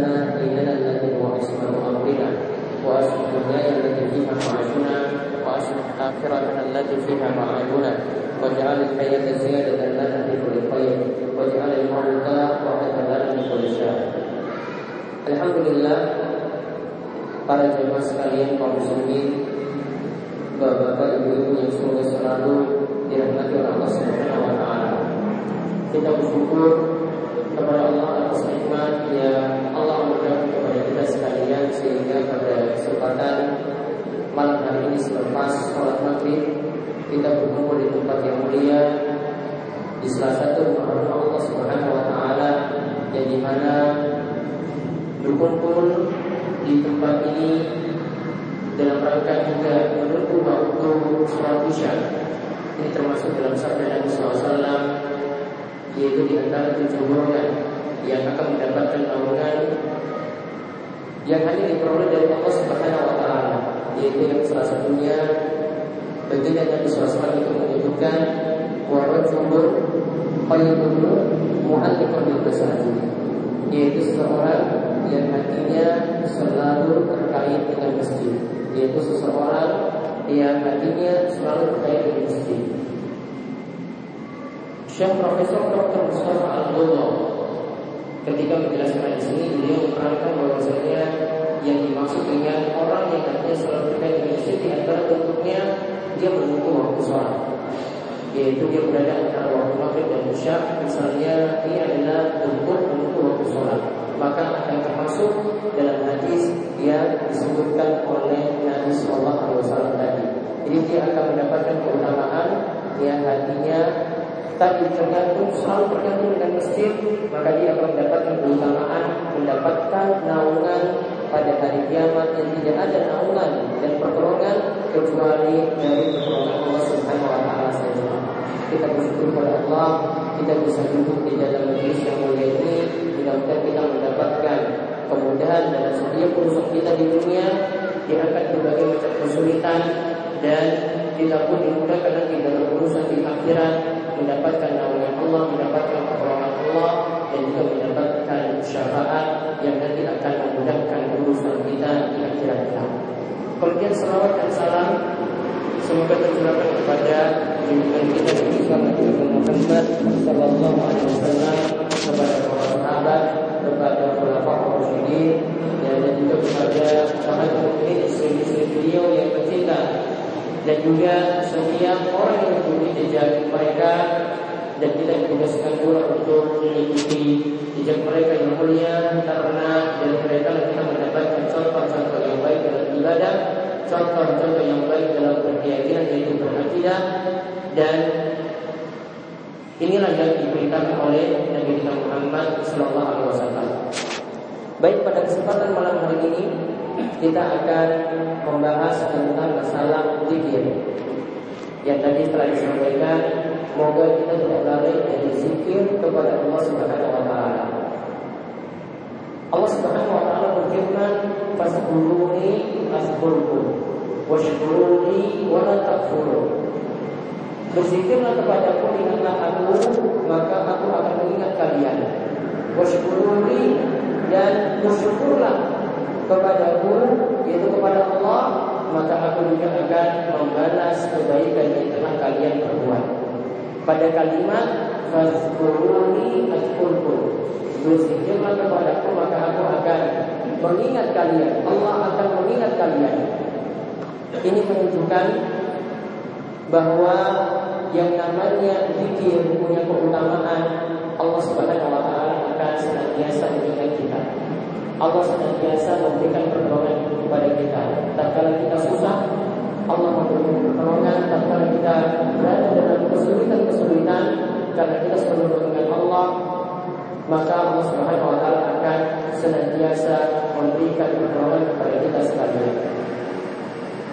لنا ديننا الذي هو عصمة أمرنا وأصلح دنيانا التي فيها معاشنا وأصلح آخرتنا التي فيها معادنا واجعل الحياة زيادة لنا في كل خير واجعل الموت راحة لنا من كل شر Alhamdulillah para jemaah sekalian kaum muslimin Bapak-bapak ibu-ibu yang semoga selalu dirahmati oleh Allah Subhanahu wa taala. Kita bersyukur selepas sholat maghrib kita berkumpul di tempat yang mulia di salah satu rumah Allah Subhanahu wa taala yang di mana berkumpul di tempat ini dalam rangka juga menunggu waktu sholat isya. Ini termasuk dalam sabda Nabi SAW yaitu di antara tujuh golongan yang akan mendapatkan naungan yang hanya diperoleh dari Allah Subhanahu Wa Taala yaitu yang salah satunya baginda Nabi SAW itu menyebutkan warajulun qayyidun mu'alliqun bil masajid yaitu seseorang yang hatinya selalu terkait dengan masjid yaitu seseorang yang hatinya selalu terkait dengan masjid Syekh Profesor Dr. Mustafa Al-Dono ketika menjelaskan di sini beliau menerangkan bahwasanya yang dimaksud dengan orang yang hatinya selalu terkait dengan masjid di antara bentuknya dia menunggu waktu sholat yaitu dia berada antara waktu maghrib dan isya misalnya ini adalah bentuk menunggu waktu sholat maka akan termasuk dalam hadis yang disebutkan oleh Nabi Sallallahu Alaihi Wasallam tadi. Jadi dia akan mendapatkan keutamaan yang hatinya tadi tergantung selalu tergantung dengan masjid, maka dia akan mendapatkan keutamaan, mendapatkan naungan pada hari kiamat yang tidak ada naungan dan pertolongan kecuali dari pertolongan Allah Subhanahu Wa Taala saja. Kita bersyukur kepada Allah, kita bisa duduk di dalam majlis yang mulia ini, mudah-mudahan kita mendapatkan kemudahan dalam setiap urusan kita di dunia, diangkat berbagai macam kesulitan dan kita pun dimudahkan nanti dalam urusan di akhirat mendapatkan naungan Allah, mendapatkan pertolongan Allah dan juga mendapatkan syafaat yang nanti akan memudahkan urusan kita di akhirat kita. Kemudian salawat dan salam semoga tercurahkan kepada junjungan kita Nabi Muhammad Sallallahu Alaihi Wasallam kepada para sahabat, kepada para rasyidin dan juga kepada para mukmin istri-istri beliau yang tercinta dan juga setiap orang yang mengikuti jejak mereka dan kita ditugaskan pula untuk mengikuti jejak mereka yang mulia karena dari mereka kita mendapatkan contoh-contoh yang baik dalam ibadah, contoh-contoh yang baik dalam berkeyakinan yaitu berakidah dan inilah yang diberitakan oleh Nabi Muhammad Sallallahu Alaihi Wasallam. Baik pada kesempatan malam hari ini kita akan membahas tentang masalah zikir. Yang tadi telah disampaikan, moga kita tidak lari dari zikir kepada Allah Subhanahu Wa Taala. Allah Subhanahu Wa Taala berfirman, "Faskuruni askurkum, washkuruni wala takfurun." Berzikirlah kepadaku, ingatlah aku, maka aku akan mengingat kalian. Washkuruni dan bersyukurlah kepadaku, yaitu kepada Allah, maka aku juga akan membalas kebaikan yang telah kalian perbuat. Pada kalimat Fazkuruni ashkurkum Berzikirlah kepadaku maka aku akan mengingat kalian Allah akan mengingat kalian Ini menunjukkan bahwa yang namanya zikir punya keutamaan Allah Subhanahu wa taala akan senantiasa mengingat kita. Allah senantiasa memberikan pertolongan kepada kita. Tatkala kita susah, Allah memberikan pertolongan. Tatkala kita berada dalam kesulitan-kesulitan, karena kita selalu mengingat Allah, maka Allah Subhanahu wa taala akan senantiasa memberikan pertolongan kepada kita sekalian.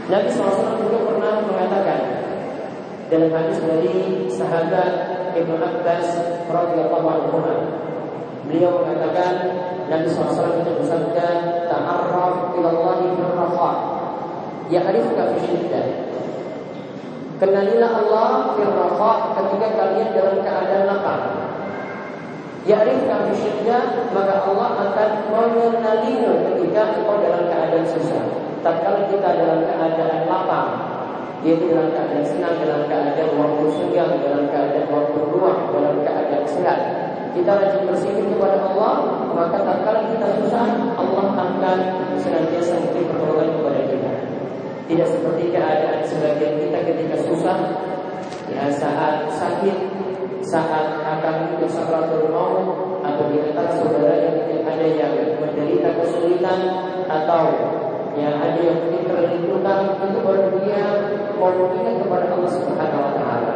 Nabi SAW juga pernah mengatakan dalam hadis dari sahabat Ibnu Abbas radhiyallahu anhu beliau mengatakan Nabi SAW itu bersabda ta'arraf ila Allah fi rafa ya'rifuka fi syiddah Kenalilah Allah fi rafa ketika kalian dalam keadaan lapar Ya'rifka bisyiddah Maka Allah akan mengenalimu ketika engkau dalam keadaan susah. Tatkala kita dalam keadaan lapar Yaitu dalam keadaan senang, dalam keadaan waktu senggang, dalam keadaan waktu luang, dalam keadaan sehat Kita rajin berzikir kepada Allah Maka tatkala kita susah Allah akan senantiasa memberi pertolongan kepada kita Tidak seperti keadaan sebagian kita ketika susah Ya saat sakit saat akan menuju sakratul atau di antara saudara yang ada yang menderita kesulitan atau yang ada yang mungkin terlibat itu mau mengingat kepada Allah Subhanahu Wa Taala.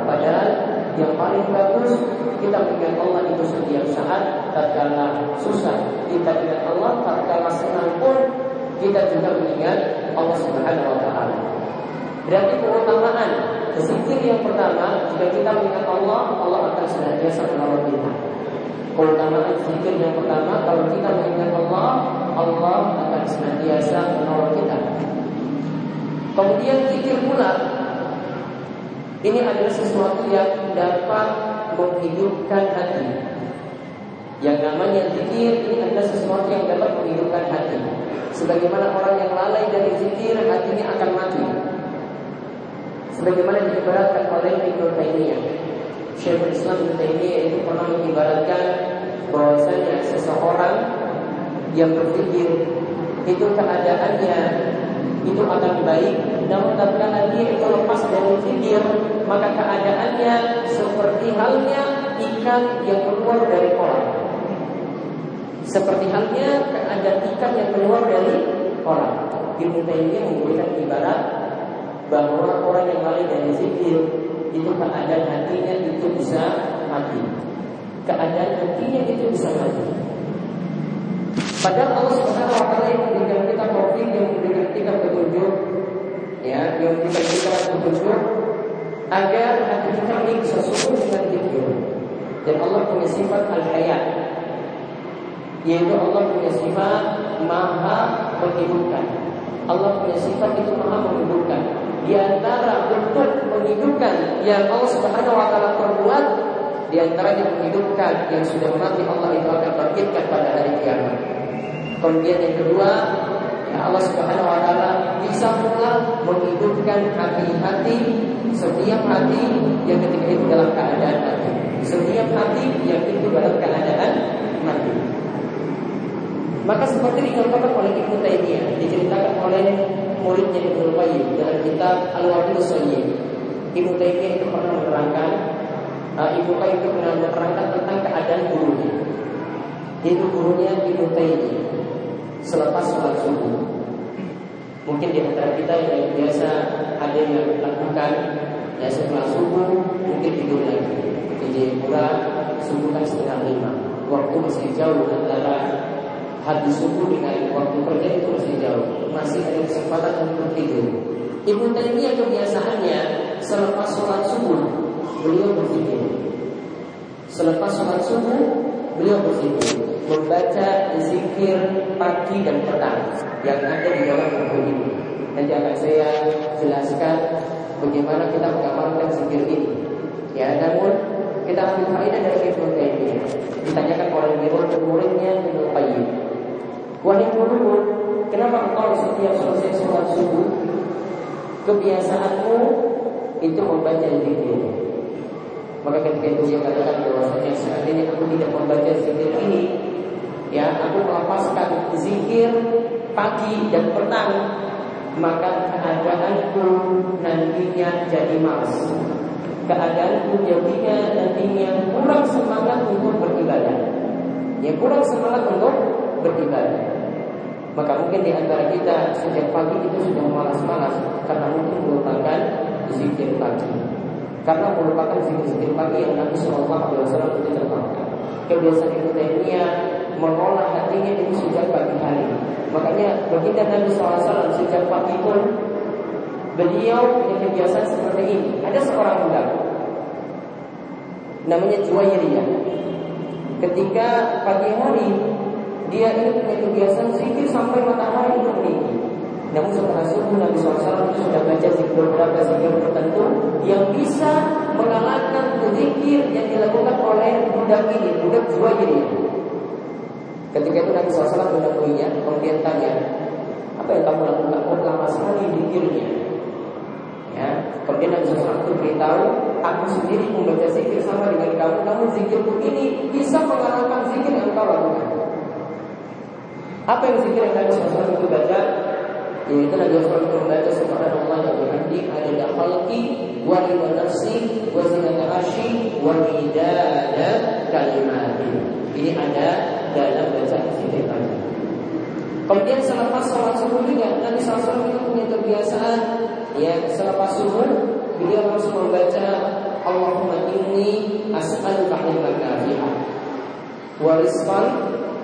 Paling bagus kita mengingat Allah itu setiap saat tatkala susah kita ingat Allah tatkala senang pun kita juga mengingat Allah Subhanahu Wa Taala. Berarti keutamaan Zikir yang pertama Jika kita mengingat Allah Allah akan senantiasa menolong kita Keutamaan zikir yang pertama Kalau kita mengingat Allah Allah akan senantiasa menolong kita Kemudian zikir pula Ini adalah sesuatu yang dapat menghidupkan hati. Yang namanya zikir ini adalah sesuatu yang dapat menghidupkan hati. Sebagaimana orang yang lalai dari zikir Hatinya akan mati. Sebagaimana diibaratkan oleh Ibnu Taimiyah. Syekhul Islam Ibnu Taimiyah itu pernah mengibaratkan bahwasanya seseorang yang berpikir itu keadaannya itu akan baik namun tatkala dia itu lepas dari pikir maka keadaannya seperti halnya ikan yang keluar dari kolam seperti halnya keadaan ikan yang keluar dari kolam Ibnu Taimiyah memberikan ibarat bahwa orang yang lalai dari zikir itu keadaan hatinya itu bisa mati. Keadaan hatinya itu bisa mati. Padahal Allah Subhanahu wa taala yang memberikan kita taufik, yang memberikan kita petunjuk, ya, yang kita petunjuk agar hati kita ini bisa subur dengan zikir. Dan Allah punya sifat al-hayat. Yaitu Allah punya sifat maha menghidupkan. Allah punya sifat itu maha menghidupkan di antara bentuk menghidupkan yang Allah Subhanahu wa taala perbuat di antaranya menghidupkan yang sudah mati Allah itu akan bangkitkan pada hari kiamat. Kemudian yang kedua, Allah Subhanahu wa taala bisa pula menghidupkan hati-hati setiap hati yang ketika itu dalam keadaan mati. Setiap hati yang itu dalam keadaan mati. Maka seperti dicontohkan oleh Ibnu Taimiyah, diceritakan oleh muridnya Ibnu Qayyim dalam kitab Al-Wabil Sayyid. Ibnu Taimiyah itu pernah menerangkan uh, Qayyim itu pernah menerangkan tentang keadaan gurunya. Itu gurunya Ibnu Taimiyah selepas sholat subuh. Mungkin di antara kita yang biasa ada yang lakukan ya setelah subuh mungkin tidur lagi. Jadi pura subuh kan setengah lima. Waktu masih jauh antara habis subuh dengan waktu kerja itu masih jauh, masih ada kesempatan untuk tidur. Ibu Taimiyah kebiasaannya selepas sholat subuh beliau berpikir. Selepas sholat subuh beliau berpikir membaca zikir pagi dan petang yang ada di dalam buku ini. Nanti akan saya jelaskan bagaimana kita mengamalkan zikir ini. Ya, namun kita ambil faedah dari Ibnu Taimiyah. Ditanyakan oleh murid-muridnya Ibnu Qayyim. Wahai murid, kenapa engkau setiap selesai sholat subuh kebiasaanmu itu membaca zikir? Maka ketika itu dia katakan bahwasanya seandainya aku tidak membaca zikir ini, ya aku melepaskan zikir pagi dan petang, maka keadaanku nantinya jadi malas. Keadaanku jadinya nantinya kurang semangat untuk beribadah. Ya kurang semangat untuk beribadah. Maka mungkin di antara kita sejak pagi itu sudah malas-malas karena mungkin melupakan zikir pagi. Karena melupakan zikir-zikir pagi yang Nabi Shallallahu Alaihi Wasallam itu contohkan. kebiasaan Ibnu Taimiyah mengolah hatinya itu sejak pagi hari. Makanya baginda Nabi SAW sejak pagi pun beliau punya kebiasaan seperti ini. Ada seorang budak namanya Juwairiyah. Ketika pagi hari dia ini punya kebiasaan zikir sampai matahari meninggi. Namun setelah subuh Nabi SAW sudah baca zikir beberapa zikir tertentu yang bisa mengalahkan zikir yang dilakukan oleh budak ini, budak Juwairiyah. Ketika itu Nabi SAW menemuinya, kemudian tanya, apa yang kamu lakukan? Oh lama sekali zikirnya. Ya, kemudian Nabi SAW itu beritahu, aku sendiri membaca zikir sama dengan kamu, namun zikirku ini bisa mengalahkan zikir yang kau lakukan. Apa yang zikir yang Nabi SAW itu baca? Yaitu Nabi SAW membaca Subhanallah wa bihamdi adada khalqi wa rida nafsi wa zinata arshi wa midada kalimati. Ini ada dalam bacaan tadi. Kemudian selepas sholat subuh juga Nabi SAW itu punya kebiasaan ya selepas subuh beliau langsung membaca Allahumma inni as'aluka ilman nafi'ah wa rizqan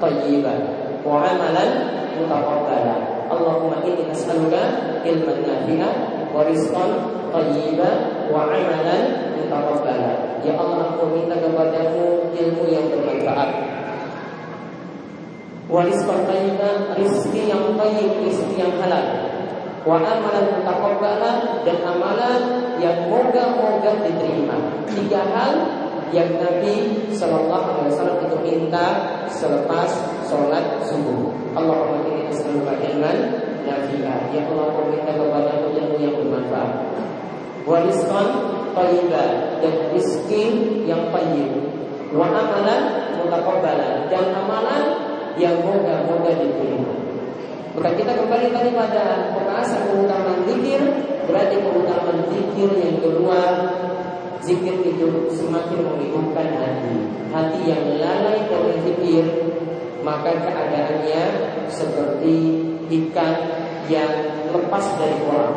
tayyiban wa amalan mutaqabbalan Allahumma inni as'aluka ilman nafi'an wa rizqan wa amalan mutaqabbala. Ya Allah, aku minta kepadamu ilmu yang bermanfaat. Wa rizqan thayyiban, rizki yang thayyib, rizki yang halal. Wa amalan mutaqabbala dan amalan yang moga-moga diterima. Tiga hal yang Nabi Shallallahu Alaihi Wasallam itu minta selepas sholat subuh. Allahumma inni as'aluka ilman nafi'a. Ya Allah, minta kepada ilmu yang bermanfaat. Wa rizqan thayyiban dan rizki yang thayyib. Wa amalan mutaqabbalan dan amalan yang moga-moga diterima. Maka kita kembali tadi pada pembahasan keutamaan zikir, berarti keutamaan zikir yang kedua Zikir itu semakin menghidupkan hati Hati yang lalai dari zikir Maka keadaannya seperti ikan yang lepas dari kolam.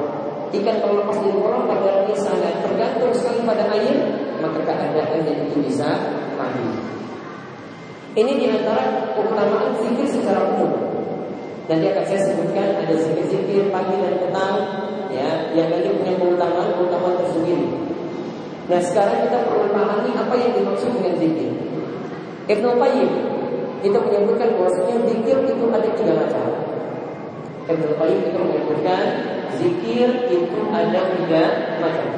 Ikan kalau lepas dari kolam padahal dia sangat tergantung sekali pada air Maka keadaannya itu bisa mati. Ini di antara keutamaan zikir secara umum. Nanti akan saya sebutkan ada zikir-zikir pagi dan petang ya, Yang nanti punya keutamaan-keutamaan tersendiri. Nah sekarang kita perlu memahami apa yang dimaksud dengan zikir. Ibnu Qayyim itu menyebutkan bahwasanya zikir itu ada tiga macam. Ibnu Qayyim itu menyebutkan zikir itu ada tiga macam.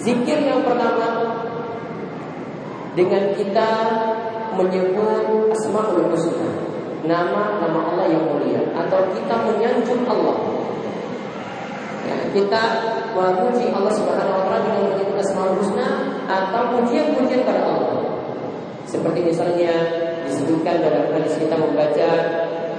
Zikir yang pertama dengan kita menyebut asmaul husna, nama-nama Allah yang mulia atau kita menyanjung Allah Ya, kita memuji Allah Subhanahu wa taala dengan menyebut asmaul husna atau pujian-pujian pada Allah. Seperti misalnya disebutkan dalam hadis kita membaca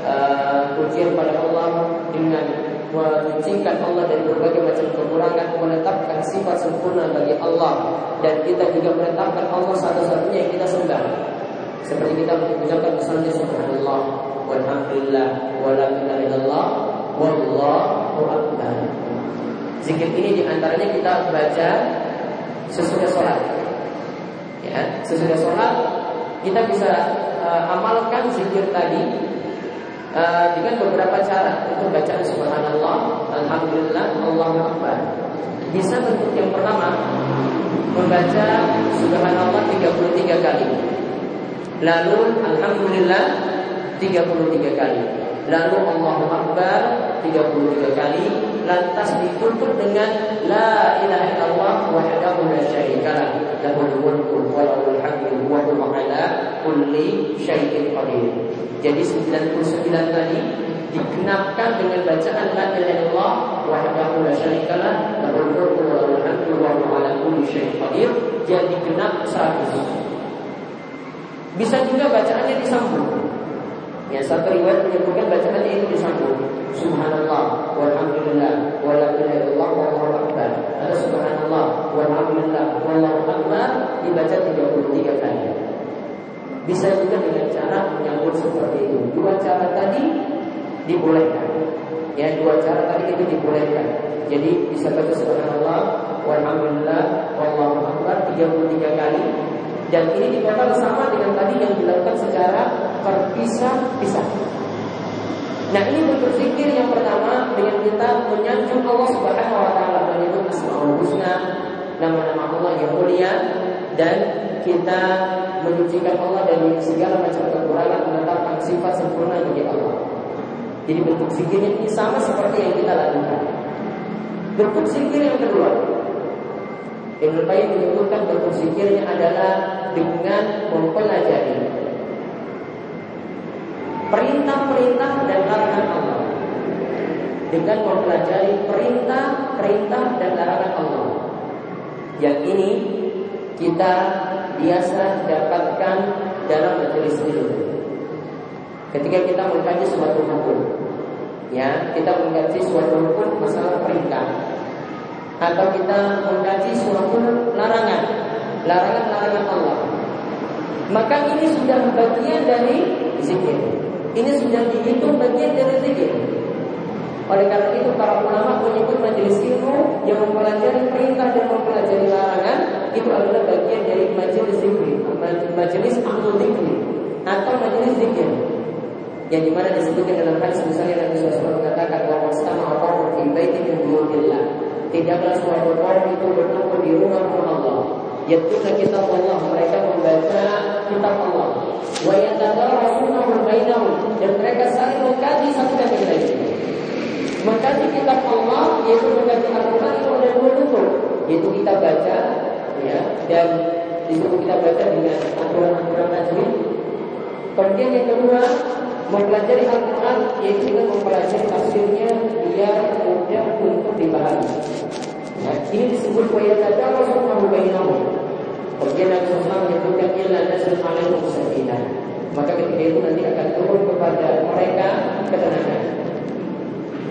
uh, pujian pada Allah dengan menyucikan Allah dari berbagai macam kekurangan, menetapkan sifat sempurna bagi Allah dan kita juga menetapkan Allah satu-satunya yang kita sembah. Seperti kita mengucapkan misalnya subhanallah walhamdulillah wala ilaha illallah wallahu akbar. Zikir ini di antaranya kita baca sesudah sholat. Ya, sesudah sholat kita bisa uh, amalkan zikir tadi uh, dengan beberapa cara. Itu bacaan Subhanallah, Alhamdulillah, Allahu Akbar. Bisa bentuk yang pertama membaca Subhanallah 33 kali. Lalu Alhamdulillah 33 kali. Lalu Allahu Akbar 33 kali lantas ditutup dengan la ilaha illallah wahdahu la syarikalah lahul mulku wa lahul hamdu wa huwa ala kulli syai'in qadir. Jadi 99 tadi dikenapkan dengan bacaan la ilaha illallah wahdahu la syarikalah lahul mulku wa lahul hamdu wa huwa ala kulli syai'in qadir jadi genap 100. Bisa juga bacaannya disambung. Ya satu riwayat menyebutkan bacaannya itu disambung. Subhanallah walhamdulillah wala ilaha wallahu akbar. Ada subhanallah walhamdulillah wallahu akbar dibaca 33 kali. Bisa juga dengan cara menyambut seperti itu. Dua cara tadi dibolehkan. Ya, dua cara tadi itu dibolehkan. Jadi bisa baca subhanallah walhamdulillah wallahu akbar 33 kali Dan ini dikatakan sama dengan tadi yang dilakukan secara terpisah-pisah. Nah ini bentuk zikir yang pertama dengan kita menyanjung Allah Subhanahu Wa Taala menyebut Asmaul Husna, nama-nama Allah yang mulia dan kita menyucikan Allah dari segala macam kekurangan menetapkan sifat sempurna bagi Allah. Jadi bentuk zikirnya ini sama seperti yang kita lakukan. Bentuk zikir yang kedua, Ibn Qayyim menyebutkan bentuk zikirnya adalah dengan mempelajari perintah-perintah dan larangan Allah. Dengan mempelajari perintah-perintah dan larangan Allah. Yang ini kita biasa dapatkan dalam majelis ilmu. Ketika kita mengkaji suatu hukum, ya kita mengkaji suatu hukum masalah perintah, atau kita mengkaji suatu larangan, larangan-larangan Allah, maka ini sudah bagian dari zikir. Ini sudah dihitung bagian dari zikir. Oleh karena itu para ulama menyebut majelis ilmu yang mempelajari perintah dan mempelajari larangan itu adalah bagian dari majelis zikir, majelis ahlu zikir atau majelis zikir. Yang di mana disebutkan dalam hadis misalnya Nabi SAW mengatakan bahwa sama apa fi baiti min buyutillah tidaklah suatu kaum itu berkumpul di rumah Allah. Yatluna kitab Allah Mereka membaca kitab Allah. Wa yatadarasunahu bainahum. Dan mereka saling mengkaji satu dan lain. Mengkaji kitab Allah Yaitu mengkaji Al-Quran itu ada dua bentuk Yaitu kita baca ya Dan di situ kita baca dengan aturan-aturan tajwid. Kemudian yang kedua Mempelajari Al-Quran yaitu dengan mempelajari tafsirnya biar mudah untuk dipahami. Nah, ini disebut wayatata Rasulullah bainahu. Kemudian Nabi SAW menyebutkan illa nasr alaikum sakinah. Maka ketika itu nanti akan turun kepada mereka ketenangan.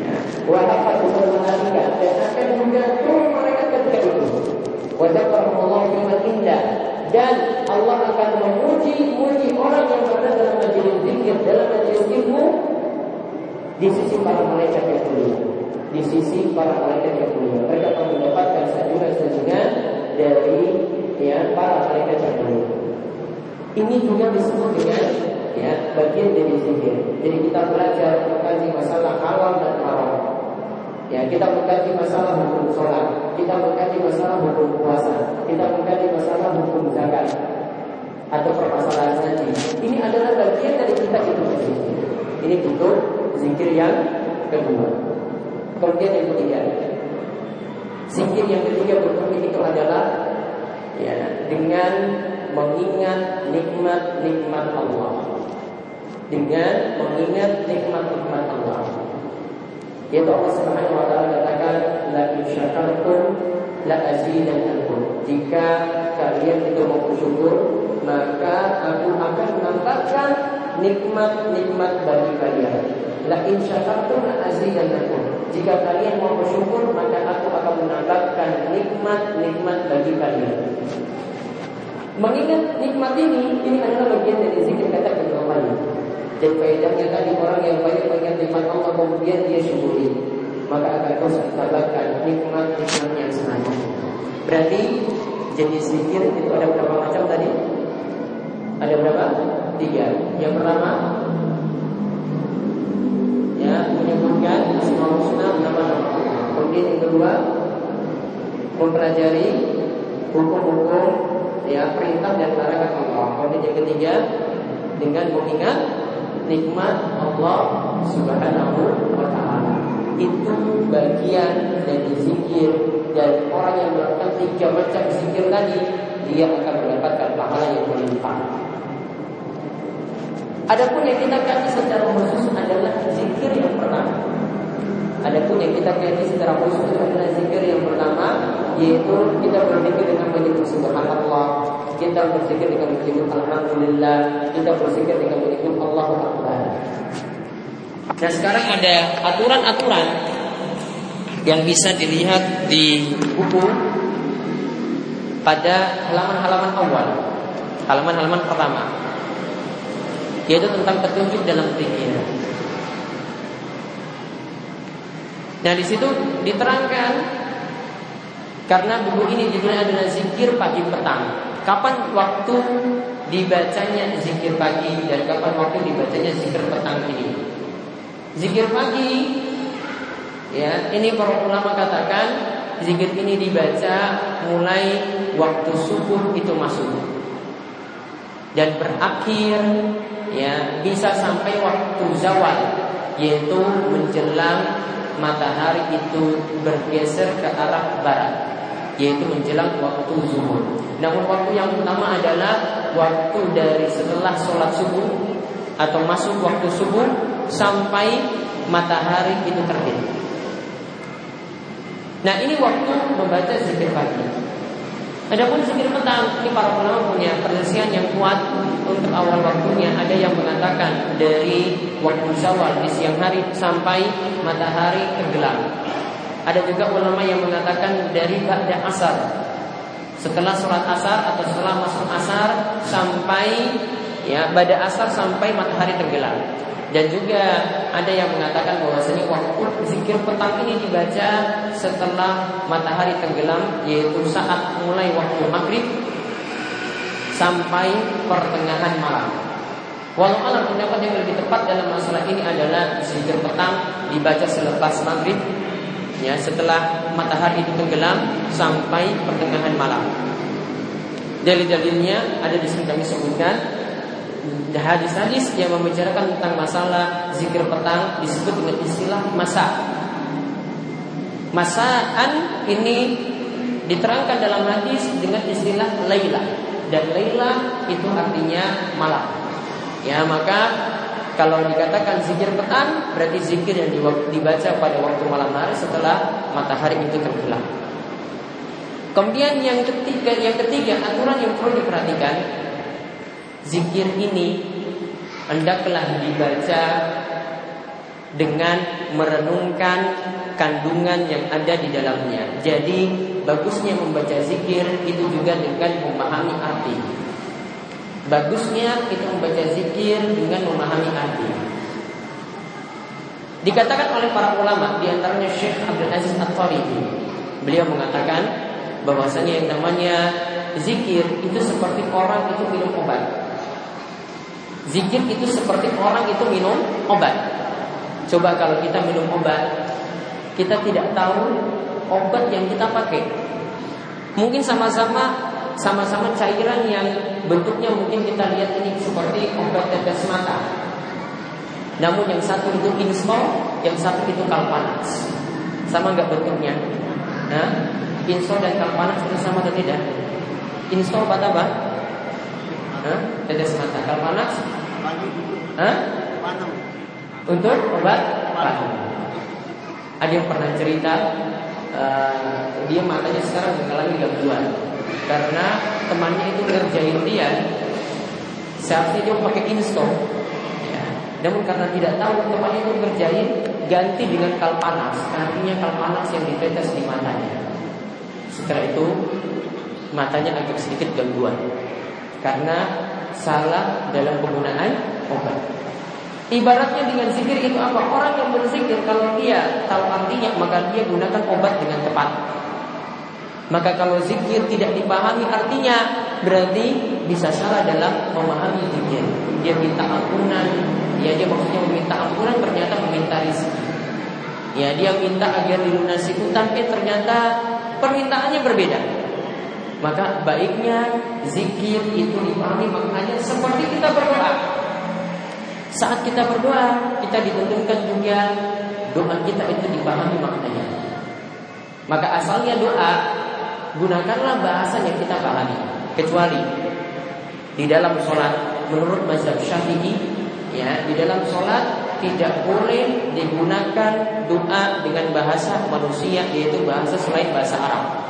Ya. Wahafat bukan mengalihkan dan akan turun mereka ketika itu. Wajah Allah indah dan Allah akan memuji-muji orang yang berada dalam majelis zikir, dalam majelis ilmu di sisi para malaikat yang mulia. Di sisi para malaikat yang mulia, mereka akan mendapatkan sanjungan-sanjungan dari ya para yang mulia. Ini juga disebut dengan ya bagian dari zikir. Jadi kita belajar mengkaji masalah halal dan haram. Ya, kita mengkaji masalah hukum sholat, kita mengkaji masalah hukum puasa, kita mengkaji masalah hukum zakat atau permasalahan haji. Ini adalah bagian dari kita itu. Ini bentuk zikir yang kedua. Kemudian yang ketiga, zikir yang ketiga bentuk itu adalah ya dengan mengingat nikmat-nikmat Allah. Dengan mengingat nikmat-nikmat Allah. Yaitu Allah Subhanahu wa taala katakan la syakartum la azidannakum. Jika kalian itu mau bersyukur, maka aku akan menambahkan nikmat-nikmat bagi kalian. La in syakartum la azidannakum. Jika kalian mau bersyukur, maka aku akan menambahkan nikmat-nikmat bagi kalian. Mengingat nikmat ini, ini adalah bagian dari zikir kata kedua dan faedahnya tadi orang yang banyak mengingat nikmat Allah kemudian dia syukuri maka akan terus ditambahkan nikmat-nikmat yang senang. Berarti jenis zikir itu ada berapa macam tadi? Ada berapa? Tiga. Yang pertama asmaul husna Allah. Kemudian yang kedua mempelajari hukum-hukum ya perintah dan larangan Allah. Kemudian yang ketiga dengan mengingat nikmat Allah Subhanahu wa taala. Itu bagian dari zikir dan orang yang melakukan tiga macam zikir tadi dia akan mendapatkan pahala yang berlimpah. Adapun yang kita kaji secara khusus adalah zikir yang pertama. Adapun yang kita kaji secara khusus adalah zikir yang pertama yaitu kita berzikir dengan menyebut subhanallah, kita berzikir dengan menyebut alhamdulillah, kita berzikir dengan menyebut Allahu akbar. Nah, sekarang ada aturan-aturan yang bisa dilihat di buku pada halaman-halaman awal, halaman-halaman pertama, yaitu tentang petunjuk dalam pikiran. Nah, di situ diterangkan Karena buku ini judulnya adalah zikir pagi petang. Kapan waktu dibacanya zikir pagi dan kapan waktu dibacanya zikir petang ini? Zikir pagi ya, ini para ulama katakan zikir ini dibaca mulai waktu subuh itu masuk dan berakhir ya bisa sampai waktu zawal yaitu menjelang matahari itu bergeser ke arah barat yaitu menjelang waktu zuhur. Namun waktu yang utama adalah waktu dari setelah sholat subuh atau masuk waktu subuh sampai matahari itu terbit. Nah ini waktu membaca zikir pagi. Adapun zikir petang ini para ulama punya perselisihan yang kuat untuk awal waktunya. Ada yang mengatakan dari waktu zawal di siang hari sampai matahari tenggelam. Ada juga ulama yang mengatakan dari ba'da asar setelah sholat asar atau setelah masuk asar sampai ya pada asar sampai matahari tenggelam. Dan juga ada yang mengatakan bahwasanya waktu zikir petang ini dibaca setelah matahari tenggelam yaitu saat mulai waktu maghrib sampai pertengahan malam. Walau alam pendapat yang lebih tepat dalam masalah ini adalah zikir petang dibaca selepas maghrib ya setelah matahari itu tenggelam sampai pertengahan malam. Dalil-dalilnya ada di sini kami sebutkan hadis-hadis yang membicarakan tentang masalah zikir petang disebut dengan istilah masa. Masaan ini diterangkan dalam hadis dengan istilah laila dan laila itu artinya malam. Ya maka kalau dikatakan zikir petang berarti zikir yang dibaca pada waktu malam hari setelah matahari itu tergelam. Kemudian yang ketiga, yang ketiga aturan yang perlu diperhatikan Zikir ini hendaklah dibaca dengan merenungkan kandungan yang ada di dalamnya. Jadi bagusnya membaca zikir itu juga dengan memahami arti. Bagusnya kita membaca zikir dengan memahami arti. Dikatakan oleh para ulama, di antaranya Syekh Abdul Aziz At-Tariqi. Beliau mengatakan bahwasanya yang namanya zikir itu seperti orang itu minum obat. Zikir itu seperti orang itu minum obat. Coba kalau kita minum obat, kita tidak tahu obat yang kita pakai. Mungkin sama-sama sama-sama cairan yang bentuknya mungkin kita lihat ini seperti obat tetes mata. Namun yang satu itu insol, yang satu itu kalpanax. Sama nggak bentuknya? Nah, insol dan kalpanax itu sama atau tidak? Insol obat apa? Hah? Tetes mata. Kalpanax Hah? Untuk obat panas. Ada yang pernah cerita uh, dia matanya sekarang mengalami gangguan karena temannya itu ngerjain dia seharusnya dia pakai insto ya. namun karena tidak tahu temannya itu ngerjain ganti dengan kal panas artinya kal panas yang ditetes di matanya setelah itu matanya agak sedikit gangguan karena salah dalam penggunaan obat. Ibaratnya dengan zikir itu apa? Orang yang berzikir kalau dia tahu artinya maka dia gunakan obat dengan tepat. Maka kalau zikir tidak dipahami artinya berarti bisa salah dalam memahami zikir. Dia minta ampunan, ya dia maksudnya meminta ampunan ternyata meminta rezeki. Ya dia minta agar dilunasi utang, eh ternyata permintaannya berbeda. Maka baiknya zikir itu dipahami maknanya seperti kita berdoa. Saat kita berdoa, kita ditentukan juga doa kita itu dipahami maknanya. Maka asalnya doa gunakanlah bahasa yang kita pahami. Kecuali di dalam sholat menurut mazhab syafi'i ya di dalam sholat tidak boleh digunakan doa dengan bahasa manusia yaitu bahasa selain bahasa Arab.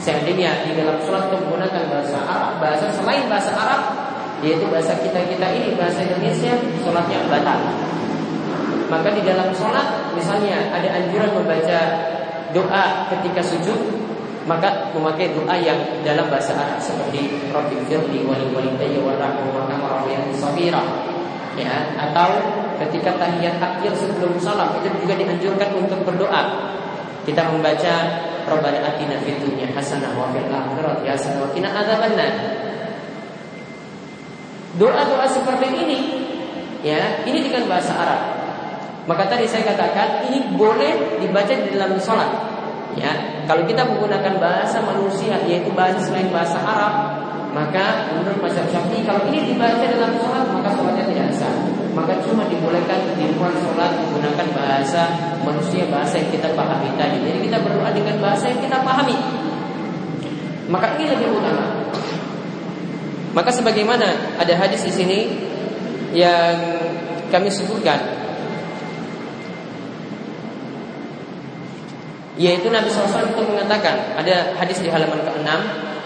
Seandainya di dalam sholat menggunakan bahasa Arab, bahasa selain bahasa Arab, yaitu bahasa kita kita ini bahasa Indonesia, sholatnya batal. Maka di dalam sholat, misalnya ada anjuran membaca doa ketika sujud, maka memakai doa yang dalam bahasa Arab seperti Rabbi firli wali walidayya warahmu wa kama sabira. Ya, atau ketika tahiyat akhir sebelum salam itu juga dianjurkan untuk berdoa. Kita membaca Rabbana atina fid dunya hasanah wa fil akhirati hasanah wa qina adzabannar. Doa-doa seperti ini ya, ini dengan bahasa Arab. Maka tadi saya katakan ini boleh dibaca di dalam sholat. Ya, kalau kita menggunakan bahasa manusia yaitu bahasa selain bahasa Arab, maka menurut mazhab Syafi'i kalau ini dibaca dalam sholat maka sholatnya tidak sah. Maka cuma dibolehkan di luar sholat menggunakan bahasa manusia bahasa yang kita pahami tadi. Jadi kita berdoa dengan bahasa yang kita pahami. Maka ini lebih utama. Maka sebagaimana ada hadis di sini yang kami sebutkan yaitu Nabi SAW itu mengatakan ada hadis di halaman ke-6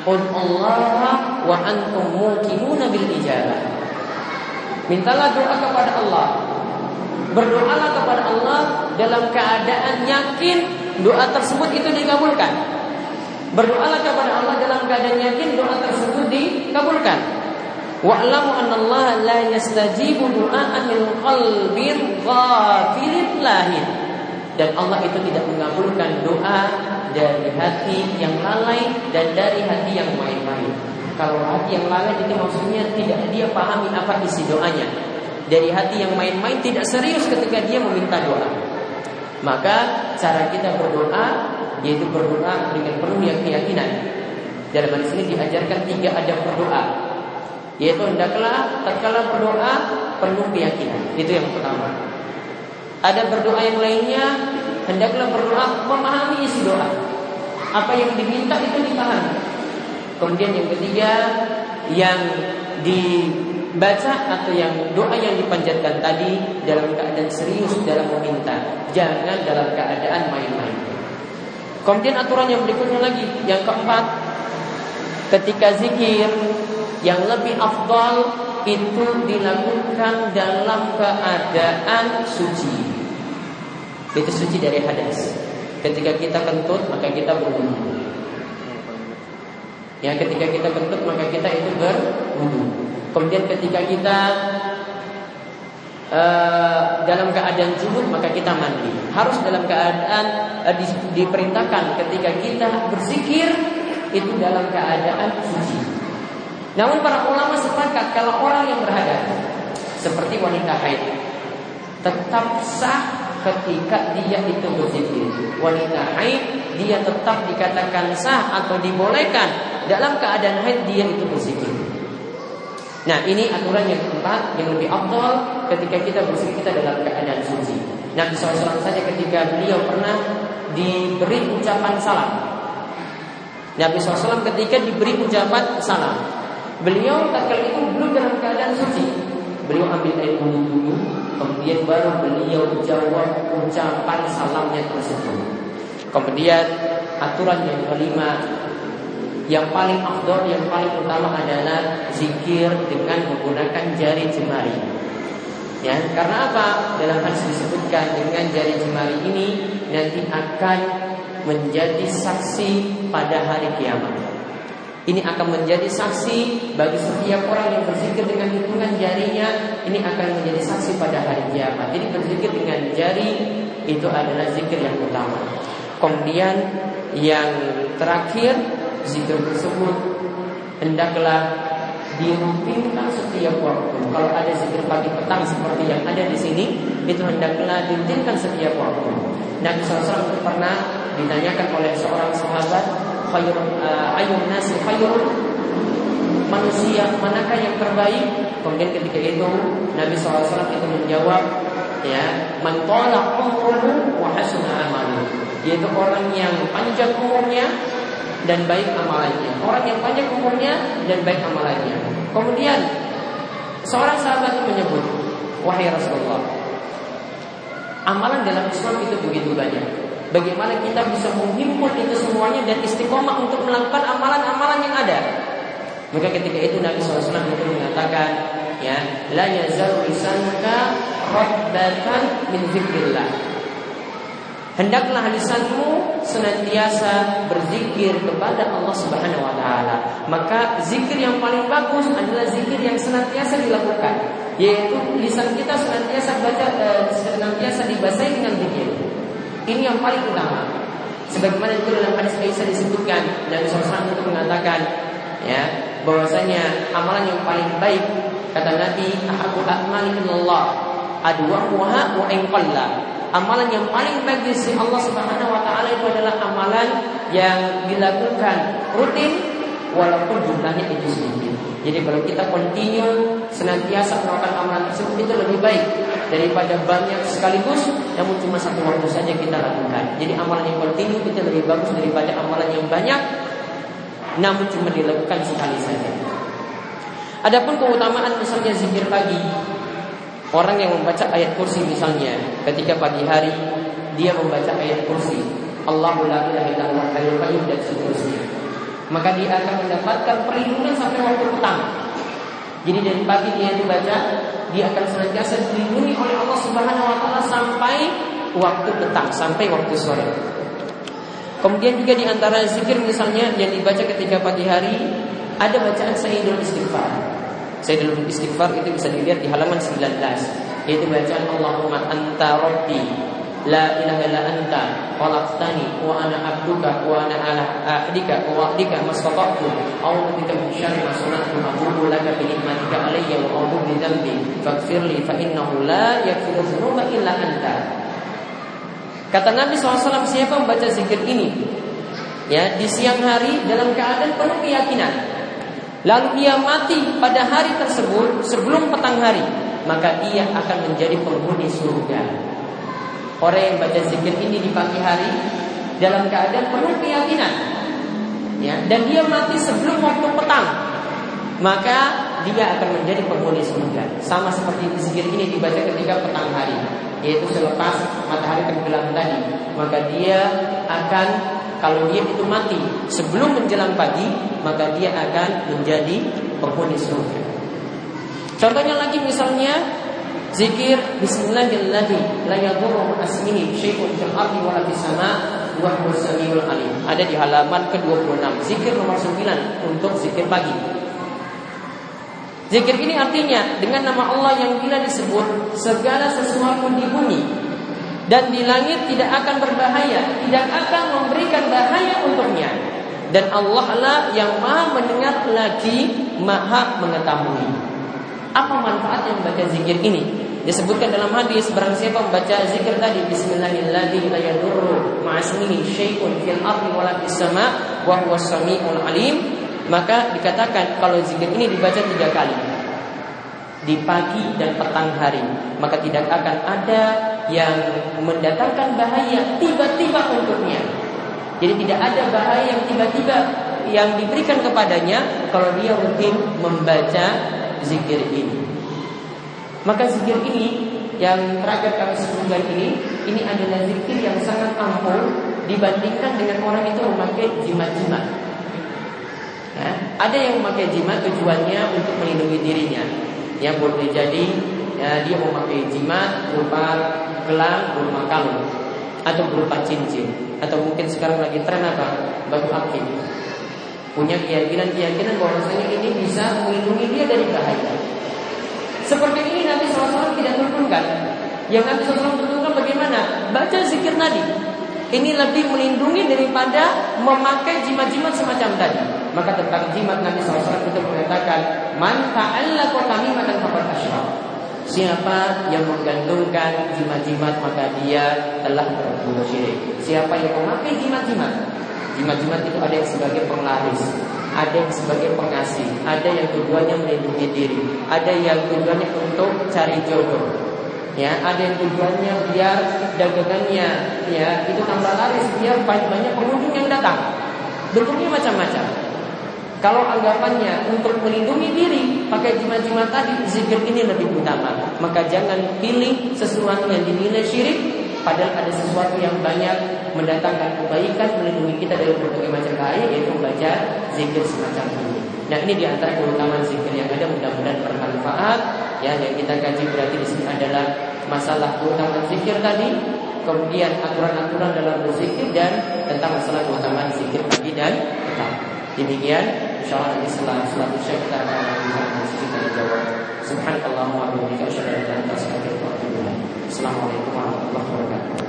Allah wa antum muqimuna bil ijabah Mintalah doa kepada Allah Berdoalah kepada Allah dalam keadaan yakin doa tersebut itu dikabulkan Berdoalah kepada Allah dalam keadaan yakin doa tersebut dikabulkan. Wa'lamu anna Allah la yastajibu du'aan min qalbin ghafilin lahin. Dan Allah itu tidak mengabulkan doa dari hati yang lalai dan dari hati yang main-main. Kalau hati yang lalai itu maksudnya tidak dia pahami apa isi doanya. Dari hati yang main-main tidak serius ketika dia meminta doa. Maka cara kita berdoa yaitu berdoa dengan penuh yang keyakinan. Dalam hadis ini diajarkan tiga adab berdoa, yaitu hendaklah tatkala berdoa penuh keyakinan. Itu yang pertama. Ada berdoa yang lainnya, hendaklah berdoa memahami isi doa. Apa yang diminta itu dipahami. Kemudian yang ketiga, yang dibaca atau yang doa yang dipanjatkan tadi dalam keadaan serius dalam meminta, jangan dalam keadaan main-main. Kemudian aturan yang berikutnya lagi, yang keempat, ketika zikir yang lebih afdal itu dilakukan dalam keadaan suci. Itu suci dari hadas. Ketika kita kentut maka kita berwudu. Ya, ketika kita kentut maka kita itu berwudu. Kemudian ketika kita Uh, dalam keadaan junub maka kita mandi. Harus dalam keadaan uh, di, diperintahkan ketika kita berzikir itu dalam keadaan suci. Namun para ulama sepakat kalau orang yang berhadas seperti wanita haid tetap sah ketika dia itu berzikir. Wanita haid dia tetap dikatakan sah atau dibolehkan dalam keadaan haid dia itu berzikir. Nah ini aturan yang keempat yang lebih abdul ketika kita berzikir kita dalam keadaan suci. Nabi SAW saja ketika beliau pernah diberi ucapan salam. Nabi SAW ketika diberi ucapan salam, beliau tatkala itu belum dalam keadaan suci. Beliau ambil air wudhu dulu, kemudian baru beliau jawab ucapan salamnya tersebut. Kemudian aturan yang kelima yang paling afdol, yang paling utama adalah zikir dengan menggunakan jari jemari. Ya, karena apa? Dalam hadis disebutkan dengan jari jemari ini nanti akan menjadi saksi pada hari kiamat. Ini akan menjadi saksi bagi setiap orang yang berzikir dengan hitungan jarinya. Ini akan menjadi saksi pada hari kiamat. Jadi berzikir dengan jari itu adalah zikir yang utama. Kemudian yang terakhir zikir tersebut hendaklah dirutinkan setiap waktu. Kalau ada zikir pagi petang seperti yang ada di sini, itu hendaklah dirutinkan setiap waktu. Nabi SAW pernah ditanyakan oleh seorang sahabat, khair uh, ayun nasi khairun manusia manakah yang terbaik? Kemudian ketika itu Nabi SAW itu menjawab, ya, man tala umruhu wa. Yaitu orang yang panjang umurnya dan baik amalannya. Orang yang panjang umurnya dan baik amalannya. Kemudian seorang sahabat menyebut, wahai Rasulullah, amalan dalam Islam itu begitu banyak. Bagaimana kita bisa menghimpun itu semuanya dan istiqomah untuk melakukan amalan-amalan yang ada? Maka ketika itu Nabi SAW itu mengatakan, ya, la yazalu lisanuka rabbatan min. Hendaklah lisanmu senantiasa berzikir kepada Allah Subhanahu wa taala. Maka zikir yang paling bagus adalah zikir yang senantiasa dilakukan, yaitu lisan kita senantiasa baca e, senantiasa dibasahi dengan zikir. Ini yang paling utama. Sebagaimana itu dalam hadis Aisyah disebutkan dan seorang itu mengatakan ya bahwasanya amalan yang paling baik kata Nabi ahabbu a'mali Allah adwamuha wa in Amalan yang paling baik di sisi Allah Subhanahu wa taala itu adalah amalan yang dilakukan rutin walaupun jumlahnya itu sedikit. Jadi kalau kita continue senantiasa melakukan amalan tersebut itu lebih baik daripada banyak sekaligus namun cuma satu waktu saja kita lakukan. Jadi amalan yang continue itu lebih bagus daripada amalan yang banyak namun cuma dilakukan sekali saja. Adapun keutamaan misalnya zikir pagi, orang yang membaca ayat kursi misalnya, ketika pagi hari dia membaca ayat kursi, Allahu la ilaha illallah. Maka dia akan mendapatkan perlindungan sampai waktu petang. Jadi dari pagi dia itu baca, dia akan senantiasa dilindungi oleh Allah Subhanahu wa taala sampai waktu petang, sampai waktu sore. Kemudian juga di antara zikir misalnya yang dibaca ketika pagi hari ada bacaan Sayyidul Istighfar. Sayyidul Istighfar itu bisa dilihat di halaman 19 yaitu bacaan Allahumma anta rabbi la ilaha illa anta khalaqtani wa ana abduka wa ana ala ahdika wa wa'dika mastata'tu a'udzu bika min syarri ma sana'tu laka bi ni'matika alayya wa a'udzu bi dhanbi. Faghfirli fa innahu la yaghfiru dzunuba illa anta. Kata Nabi SAW siapa membaca zikir ini? Ya di siang hari dalam keadaan penuh keyakinan lalu ia mati pada hari tersebut sebelum petang hari maka ia akan menjadi penghuni surga. Orang yang baca zikir ini di pagi hari dalam keadaan penuh keyakinan ya dan dia mati sebelum waktu petang maka dia akan menjadi penghuni surga. Sama seperti zikir ini dibaca ketika petang hari yaitu selepas matahari tenggelam tadi maka dia akan kalau dia itu mati sebelum menjelang pagi, maka dia akan menjadi penghuni surga. Contohnya lagi misalnya zikir Bismillahirrahmanirrahim. Ada di halaman ke-26. Zikir nomor 9 untuk zikir pagi. Zikir ini artinya dengan nama Allah yang bila disebut segala sesuatu di bumi dan di langit tidak akan berbahaya, tidak akan memberikan bahaya untuknya. Dan Allah lah yang maha mendengar lagi maha mengetahui. Apa manfaat yang membaca zikir ini? Disebutkan dalam hadis barang siapa membaca zikir tadi Bismillahirrahmanirrahim alim maka dikatakan kalau zikir ini dibaca tiga kali di pagi dan petang hari maka tidak akan ada yang mendatangkan bahaya tiba-tiba untuknya. Jadi tidak ada bahaya yang tiba-tiba yang diberikan kepadanya kalau dia rutin membaca zikir ini. Maka zikir ini yang terakhir kami sebutkan ini, ini adalah zikir yang sangat ampuh dibandingkan dengan orang itu memakai jimat-jimat. Ya, ada yang memakai jimat tujuannya untuk melindungi dirinya. Yang boleh jadi ya, dia memakai jimat berupa gelang berupa kalung atau berupa cincin atau mungkin sekarang lagi tren apa? Batu akik. Punya keyakinan-keyakinan bahwasanya ini bisa melindungi dia dari bahaya. Seperti ini Nabi SAW tidak turunkan yang Nabi SAW turunkan bagaimana? Baca zikir tadi. Ini lebih melindungi daripada memakai jimat-jimat semacam tadi. Maka tentang jimat Nabi SAW itu mengatakan, Man ta'allaqa tamimatan faqad asyraf. Siapa yang menggantungkan jimat-jimat maka dia telah berbuat syirik. Siapa yang memakai jimat-jimat? Jimat-jimat itu ada yang sebagai penglaris, ada yang sebagai pengasih, ada yang tujuannya melindungi diri, ada yang tujuannya untuk cari jodoh. Ya, ada yang tujuannya biar dagangannya ya itu tambah laris, biar banyak banyak pengunjung yang datang. Bentuknya macam-macam. Kalau anggapannya untuk melindungi diri pakai jimat-jimat tadi, zikir ini lebih utama. Maka jangan pilih sesuatu yang dinilai syirik, padahal ada sesuatu yang banyak mendatangkan kebaikan, melindungi kita dari berbagai macam bahaya, yaitu membaca zikir semacam ini. Nah ini di antara keutamaan zikir yang ada mudah-mudahan bermanfaat. Ya, yang kita kaji berarti di sini adalah masalah keutamaan zikir tadi, kemudian aturan-aturan dalam berzikir dan tentang masalah keutamaan zikir pagi dan petang. Demikian insyaallah nanti setelah saya kita akan melakukan diskusi dan jawab. Subhanallah wa bihamdihi asyhadu an la ilaha illa wa atubu. Assalamualaikum warahmatullahi wabarakatuh.